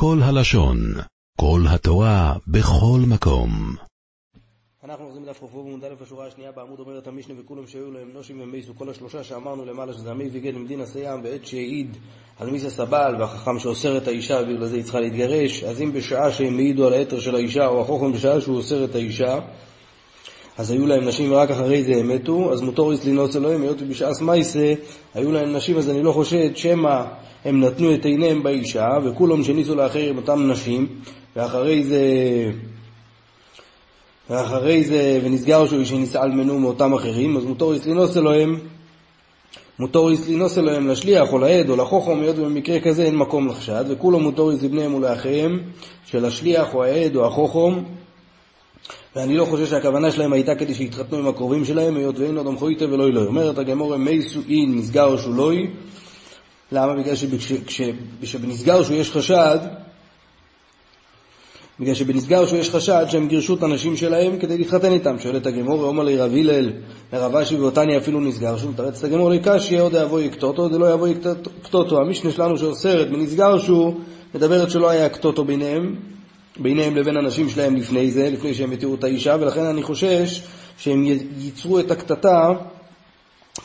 כל הלשון, כל התורה, בכל מקום. אנחנו אוחזים בדף ח"ו בעמוד א' השורה השנייה בעמוד אומרת המשנה וכולם שהיו להם נושים ומייסו כל השלושה שאמרנו למעלה שזה המי וגד ממדין הסיים ועת שהעיד על מיס הסבל והחכם שאוסר את האישה ובגלל זה היא צריכה להתגרש אז אם בשעה שהם העידו על היתר של האישה או החוכם בשעה שהוא אוסר את האישה אז היו להם נשים ורק אחרי זה הם מתו, אז מוטוריס לנוס אלוהים, היות ובשעס מייסה היו להם נשים, אז אני לא חושד שמא הם נתנו את עיניהם באישה, וכולם שניסו לאחר עם אותם נשים, ואחרי זה, ואחרי זה, ונסגר שהוא שנישא מנו מאותם אחרים, אז מוטוריס לנוס אלוהים, מוטוריס לנוס אלוהים לשליח או לעד או לחוכם, היות ובמקרה כזה אין מקום לחשד, וכולם מוטוריס לבניהם ולאחיהם, של השליח או העד או החוכם, ואני לא חושב שהכוונה שלהם הייתה כדי שיתחתנו עם הקרובים שלהם, היות ואין עוד המחויטה ולא אלוהי. אומרת הגמורה מייסו אין נסגר שולוי, למה? בגלל שבנסגר שהוא יש חשד, בגלל שבנסגר שהוא יש חשד שהם גירשו את הנשים שלהם כדי להתחתן איתם. שואלת הגמור, אומר לי רב הלל, לרב אשי ואותני אפילו נסגר שהוא, מתרץ את הגמור לקשי, עוד יבוא יקטוטו, זה לא יבוא יקטוטו. המשנה שלנו שאוסרת בנסגר שהוא, מדברת שלא היה יקטוטו ביניהם, ביניהם לבין הנשים שלהם לפני זה, לפני שהם יתירו את האישה, ולכן אני חושש שהם ייצרו את הקטטה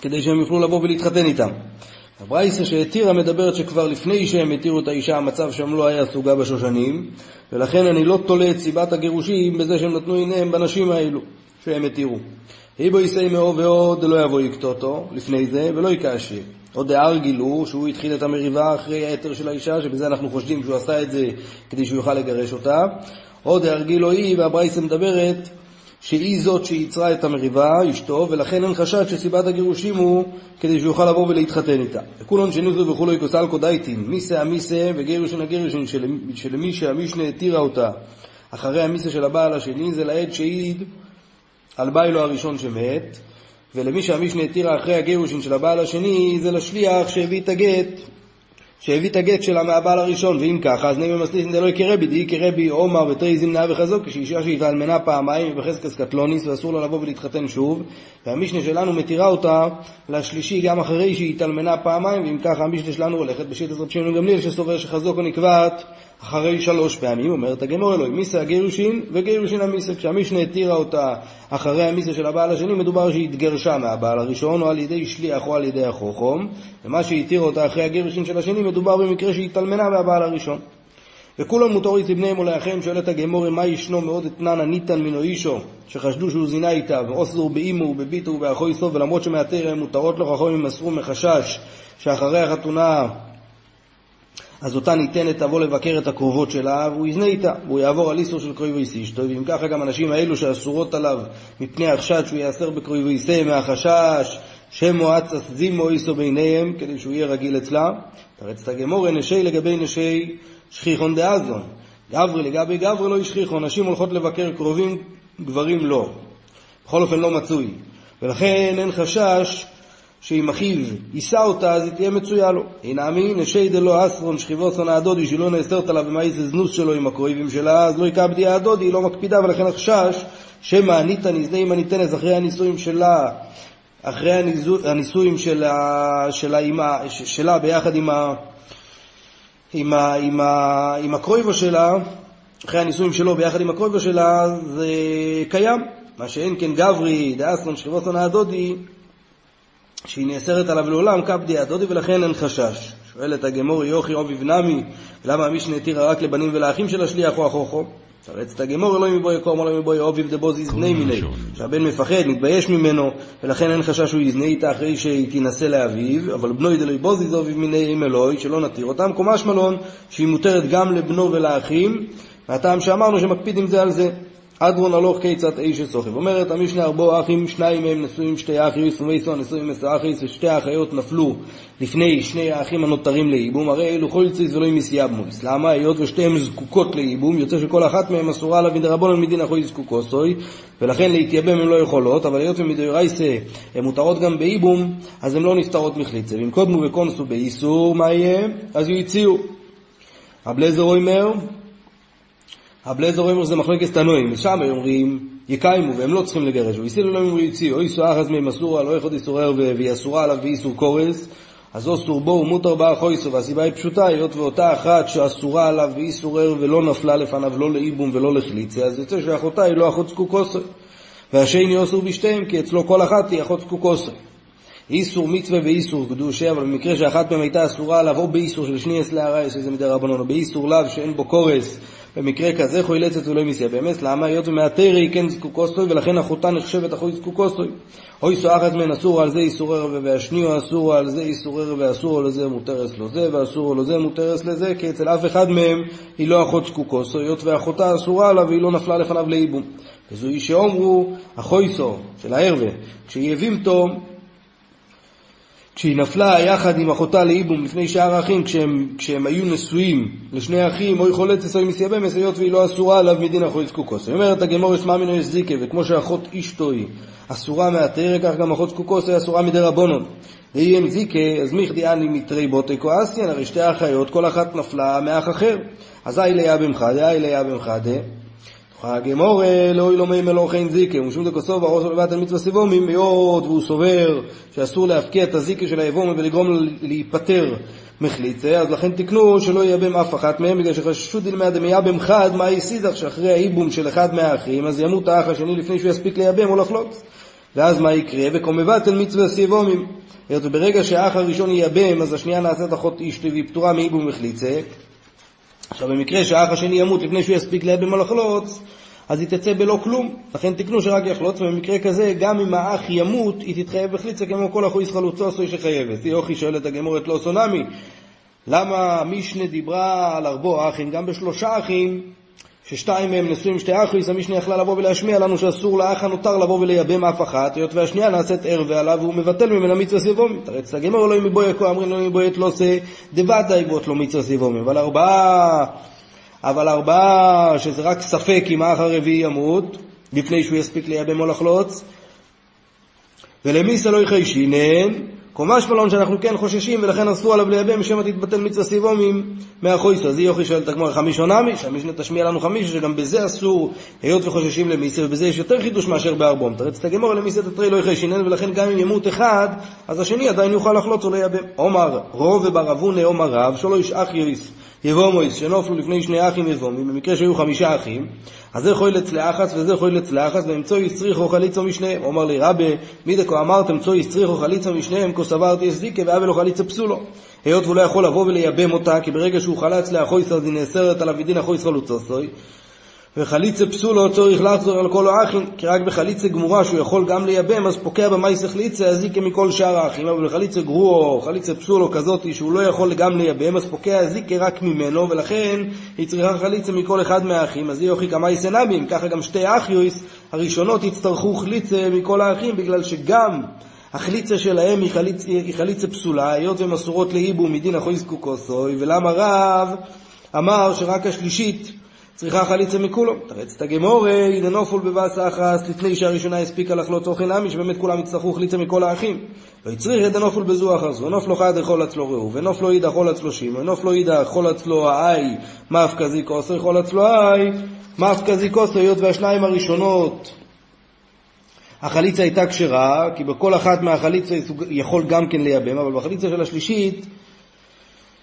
כדי שהם יוכלו לבוא ולהתחתן איתם. הברייסה שהתירה מדברת שכבר לפני שהם התירו את האישה המצב שם לא היה סוגה בשושנים, ולכן אני לא תולה את סיבת הגירושים בזה שהם נתנו עיניהם בנשים האלו שהם התירו. היבו יישאי מאו ועוד לא יבוא יקטוטו לפני זה ולא יקשה. עוד דאר גילו שהוא התחיל את המריבה אחרי היתר של האישה, שבזה אנחנו חושדים שהוא עשה את זה כדי שהוא יוכל לגרש אותה. עוד דאר גילו היא, והברייסה מדברת שהיא זאת שיצרה את המריבה, אשתו, ולכן אין חשד שסיבת הגירושים הוא כדי שהוא יוכל לבוא ולהתחתן איתה. וכולון שניזו וכולו יקוסל קודייטין, מיסה המיסה וגירושין הגירושין שלמי שהמשנה התירה אותה אחרי המיסה של הבעל השני, זה לעד שהעיד על ביילו הראשון שמת, ולמי שהמשנה התירה אחרי הגירושין של הבעל השני, זה לשליח שהביא את הגט, שהביא את הגט שלה מהבעל הראשון, ואם ככה, אז נאמר מסליסין דלא יקרא בי, די יקרא בי עומר ותרי זמנה וחזוק, כשאישה שהתאלמנה פעמיים בחזקס קטלוניס, ואסור לה לבוא ולהתחתן שוב, והמשנה שלנו מתירה אותה לשלישי גם אחרי שהיא התאלמנה פעמיים, ואם ככה המשנה שלנו הולכת בשיטת רב שמעון גמליאל, שסובר שחזוקו נקבעת אחרי שלוש פעמים, אומרת הגמור אלוהים, מיסה הגירושין וגירושין המיסה. כשהמשנה התירה אותה אחרי המיסה של הבעל השני, מדובר שהיא התגרשה מהבעל הראשון, או על ידי שליח או על ידי החוכום, ומה שהתירה אותה אחרי הגירושין של השני, מדובר במקרה שהיא התאלמנה מהבעל הראשון. וכולם מותורית לבניהם ולאחיהם, שואלת הגמור, מה ישנו מאוד אתנן ניתן מנו אישו, שחשדו שהוא זינה איתה, ואוסלו באימו ובביטו ובאחוי סוף, ולמרות שמעתר הן מותרות לו, חכמים מסרו מחשש שאחרי החתונה אז אותה ניתנת תבוא לבקר את הקרובות שלה, והוא יזנה איתה, והוא יעבור על איסור של קרויבויס אשתו, ואם ככה גם הנשים האלו שאסורות עליו מפני החשד שהוא יאסר בקרויבויסי מהחשש שמועץ אסזימו איסו ביניהם, כדי שהוא יהיה רגיל אצלה. תרץ את הגמור, נשי לגבי נשי שכיחון דאזון. גברי לגבי גברי לא ישכיחון, נשים הולכות לבקר קרובים, גברים לא. בכל אופן לא מצוי. ולכן אין חשש שאם אחיו יישא אותה, אז היא תהיה מצויה לו. אינמי, נשי דלא אסרון שכיבוסון הדודי, שהיא לא נאסרת עליו במאיס זנוס שלו עם הקרויבים שלה, אז לא יכבדי הדודי, היא לא מקפידה, ולכן החשש שמא הניתא נזנה עם הניתנס אחרי הנישואים שלה, אחרי הנישואים שלה, שלה, שלה, שלה ביחד עם, ה, עם, ה, עם, ה, עם הקרויבו שלה, אחרי הנישואים שלו ביחד עם הקרויבו שלה, זה קיים. מה שאין כן גברי דאסרון שכיבוסון הדודי, שהיא נאסרת עליו לעולם קפדי הדודי ולכן אין חשש. שואלת הגמור יוכי אוביב נמי, למה המשנה התירה רק לבנים ולאחים של השליח או החוכו? תרץ את הגמור אלוהים מבואי קום אלוהים מבואי אוביב דבוז יזנה מילי, שהבן מפחד, מתבייש ממנו, ולכן אין חשש שהוא יזנה איתה אחרי שהיא תינשא לאביו, אבל בנו ידלוי בוז אוביב מיני עם אלוהי, שלא נתיר אותם, קומש מלון, שהיא מותרת גם לבנו ולאחים, מהטעם שאמרנו שמקפיד עם זה על זה. הדרן עלך כיצד אשת אחיו. אומרת המשנה ארבו אחים, שניים מהם נשואים שתי אחיות, ומתו הנשואים את האחיות, ושתי האחיות נפלו לפני שני האחים הנותרים לייבום, הרי אלו חולצות ולא מתייבמות. למה? היות ושתיהן זקוקות לייבום, יוצא שכל אחת מהן אסורה לה מדרבנן מדין אחות זקוקתו, ולכן להתייבם הן לא יכולות, אבל היות ומדאורייתא הן מותרות גם בייבום, אז הן לא נפטרות מחליצה. ואם קודמו וקונסו באיסור, מה יהיה? אז יציעו. הבלזר אומר, הבלזר אומר שזה מחלקת תנועים, ושם אומרים יקיימו והם לא צריכים לגרש, ואיסילו לא אומרים יציאו, אוי סואה אחז מהם אסורה, לא יכול איסורר ואסורה עליו ואיסור קורס, אז אוסור בו ומותר בה חויסו, והסיבה היא פשוטה, היות ואותה אחת שאסורה עליו באיסור ער ולא נפלה לפניו לא לאיבום ולא לחליצה, אז יוצא שאחותה היא לא אחות זקוקוסו. והשני אסור בשתיהם, כי אצלו כל אחת היא אחות זקוקוסו. איסור מצווה ואיסור קדושה, אבל במקרה שאחת מהן הייתה אסורה עליו או באיסור של שניאס להרע, שזה מדי רבנון, או באיסור לאו שאין בו קורס, במקרה כזה חוילצת ולא מסיה באמת, למה? היות ומהתרי כן זקוקוסטוי, ולכן אחותה נחשבת אחוי זקוקוסטוי. אוי אחת מהן אסור על זה איסור ערב והשניו אסור על זה איסור ערב ואסור על זה מותרס לו זה ואסור לו זה מותרס לזה, כי אצל אף אחד מהם היא לא אחות זקוקוסטוי, היות ואחותה אסורה עליו והיא לא נפלה לפניו לאיבום. וזוהי שאומרו החויסו של הערווה, כשהיא הבימתו כשהיא נפלה יחד עם אחותה לאיבום לפני שאר האחים, כשהם, כשהם היו נשואים לשני אחים, אוי חולת אסוי מסייבמס, היות והיא לא אסורה עליו מדין אחוי זקוקוס. אומרת הגמור יש מאמינו יש זיקה, וכמו שאחות אשתוי אסורה מהתרא, כך גם אחות זקוקוס היא אסורה מדי רבונון. ואי אם זיקה, אז מיכדי אני מתרי בוטי כועסתיין, הרי שתי האחיות, כל אחת נפלה מאח אחר. אז אי ליה במחדה, אי ליה במחדה. הגמור לא אילומי מלוך אין זיקה, ומשום דקוסו בראש ולבט על מצווה סיבומים, היות והוא סובר שאסור להפקיע את הזיקה של היבום ולגרום לו להיפטר מחליצה, אז לכן תקנו שלא ייבם אף אחת מהם, בגלל שחששו דלמי דמייבם חד, מה יסידך שאחרי האיבום של אחד מהאחים, אז ימות האח השני לפני שהוא יספיק לייבם או לחלוץ. ואז מה יקרה? וקומבת אל מצווה סיבומים. היות וברגע שהאח הראשון ייבם, אז השנייה נעשית אחות אשתי והיא פטורה מאיבום מחליצה. עכשיו במקרה שהאח השני ימות לפני שהוא יספיק או לחלוץ, אז היא תצא בלא כלום. לכן תקנו שרק יחלוץ, ובמקרה כזה, גם אם האח ימות, היא תתחייב בחליצה כמו כל אחו ישחלוצו עשוי שחייבת. יוכי שואלת הגמורת לא סונמי, למה מישנה דיברה על ארבו אחים, גם בשלושה אחים, ששתיים מהם נשואים שתי אחריס, המשנה יכלה לבוא ולהשמיע לנו שאסור לאח הנותר לבוא ולייבם אף אחת, היות והשנייה נעשית ער ועליו והוא מבטל ממנה מצווה סיבומי. תרץ הגמר לא מבויה כה אמרים לא מבוית לא עושה דבטלה מצות יבמין. אבל ארבעה אבל ארבעה, שזה רק ספק אם האח הרביעי ימות, לפני שהוא יספיק לייבם או לחלוץ. ולמיתה לא חיישינן, קא משמע לן שאנחנו כן חוששים ולכן אסור עליו לייבם שמא תתבטל מצות יבמים מהאחיות. אי הכי שואלת הגמרא חמישה נמי, שהמשנה תשמיע לנו חמישה, שגם בזה אסור, היות וחוששים למיתה, ובזה יש יותר חידוש מאשר בארבעה. מתרצת הגמרא למיתה דתרי לא חיישינן, ולכן גם אם ימות אחד, אז השני עדיין יוכל לחלוץ או לייבם. עומר רוב וברבונה עומר רב, שלא ישאח יויס. יבומויס שנופלו לפני שני אחים יבומים, במקרה שהיו חמישה אחים, אז זה חוילץ לאחס וזה חוילץ לאחס, ואמצוא יצריכו חליצו משניהם. אומר לי רבי, מי דקו אמרתם צו יצריכו חליצו משניהם, כה סברתי אסדיקה ואבי לו חליצה פסולו. היות והוא לא יכול לבוא ולייבם אותה, כי ברגע שהוא חלץ לאחויס אז היא נאסרת עליו ודין אחויס חלוצוסוי. וחליצה פסולו צריך לחזור על כל האחים, כי רק בחליצה גמורה שהוא יכול גם לייבם, אז פוקע במאיס החליצה, הזיקה מכל שאר האחים, אבל בחליצה גרוע או חליצה פסולו כזאת שהוא לא יכול גם לייבם, אז פוקע הזיקה רק ממנו, ולכן היא צריכה חליצה מכל אחד מהאחים, אז היא יוכי כמאיס אנבים, ככה גם שתי אחיוס הראשונות יצטרכו חליצה מכל האחים, בגלל שגם החליצה שלהם היא חליצה, היא חליצה פסולה, היות והן אסורות לאיבום מדין אחוי זקוקוסוי, ולמה רב אמר שרק השלישית צריכה חליצה מכולו. תרץ את הגמורי, נופול בבאס אחס, לפני שהראשונה הספיקה לחלות אוכל עמי, שבאמת כולם יצטרכו חליצה מכל האחים. ויצריך את הנופל בזו אחר זו, נופלו חד יכול אצלו ראו, ונופלו אידה יכול אצלו שימו, ונופלו אידה יכול אצלו האי, מאף כזי כוסו, יכול אצלו האי, מאף כזי כוסו, היות והשניים הראשונות החליצה הייתה כשרה, כי בכל אחת מהחליצה יכול גם כן לייבם, אבל בחליצה של השלישית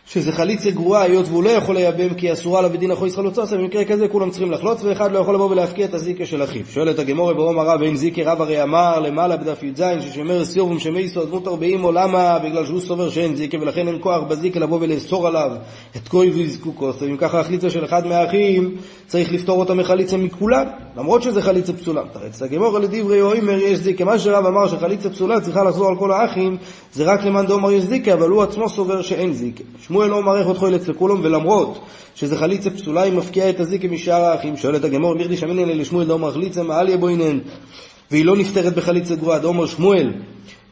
שזה חליצה גרועה, היות והוא לא יכול לייבם כי אסורה לה ודין אחו ישראל הוצאסה, במקרה כזה כולם צריכים לחלוץ, ואחד לא יכול לבוא ולהפקיע את הזיקה של אחיו. שואלת הגמורה ברום הרב, אין זיקה רב הרי אמר למעלה בדף י"ז, ששומר סיור ומשמי יסוד מותר באימו, למה? בגלל שהוא סובר שאין זיקה, ולכן אין כוח בזיקה לבוא ולאסור עליו את כוי ויזקוקו. אם ככה החליצה של אחד מהאחים, צריך לפתור אותה מחליצה מכולם, למרות שזה חליצה פסולה. תרץ הגמורה לדברי אוימר יש זיקה. מה שרב אמר שחליצה פסולה צריכה לחזור על כל האחים, זה רק למאן דאמר יש זיקה, אבל הוא עצמו סובר שאין זיקה. שמואל לא מערך עוד חוילץ לכולם, ולמרות שזה חליצה פסולה, היא מפקיעה את הזיקה משאר האחים. שואלת הגמור, מירדי שמינן לשמואל דאמר חליצה מעל יבוינן, והיא לא נפטרת בחליצה גרועה. דאמר שמואל,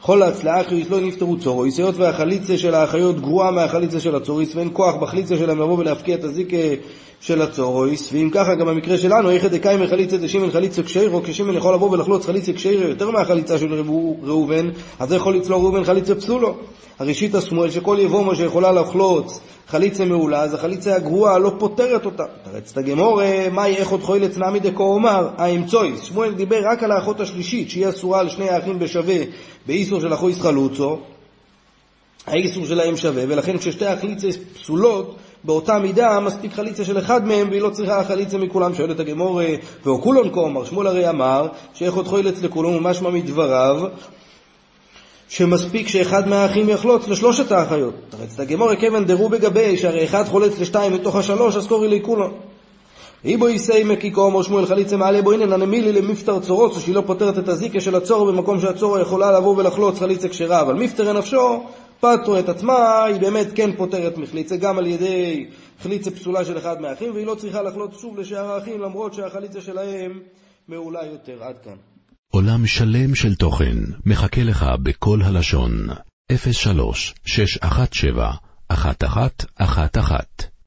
חולץ לאחיוס לא נפטרו צורויס, היות והחליצה של האחיות גרועה מהחליצה של הצוריס, ואין כוח בחליצה שלהם לבוא ולהפקיע את הזיקה של הצורויס, ואם ככה גם במקרה שלנו, איך דקאי מחליצה דשימן חליצה קשיירו, כשמן יכול לבוא ולחלוץ חליצה קשיירו יותר מהחליצה של ראובן, אז זה יכול לצלור ראובן חליצה פסולו. הראשית השמואל שכל יבומו שיכולה לחלוץ חליצה מעולה, אז החליצה הגרועה לא פותרת אותה. תרץ את הגמורה, מאי איך עוד חוילץ נמי דקו אומר, האמצויס. שמואל דיבר רק על האחות השלישית, שהיא אסורה לשני האחים בשווה באיסור של אחויס חלוצו. האיסור שלהם שווה, ולכן כששתי החליצה פסולות, באותה מידה מספיק חליצה של אחד מהם, והיא לא צריכה חליצה מכולם. שואלת הגמור, ואו כולון כה, מר שמואל הרי אמר, שאיך עוד חוילץ לכולון, ומשמע מדבריו, שמספיק שאחד מהאחים יחלוץ לשלושת האחיות. תרץ הגמור, כיוון דרו בגבי, שהרי אחד חולץ לשתיים מתוך השלוש, אז קורי לי כולון. איבו יסי מקיקו אומר שמואל חליצה מעלה בו הנה נמילי למפטר צורוץ שהיא לא פותרת את הזיקה של הצור במקום שהצור יכולה לבוא ולחלוץ חליצה כשרה. אבל מפטר נפשו פטרו את עצמה היא באמת כן פותרת מחליצה גם על ידי חליצה פסולה של אחד מהאחים והיא לא צריכה לחלוץ שוב לשאר האחים למרות שהחליצה שלהם מעולה יותר. עד כאן. עולם שלם של תוכן מחכה לך בכל הלשון. 03 617 1111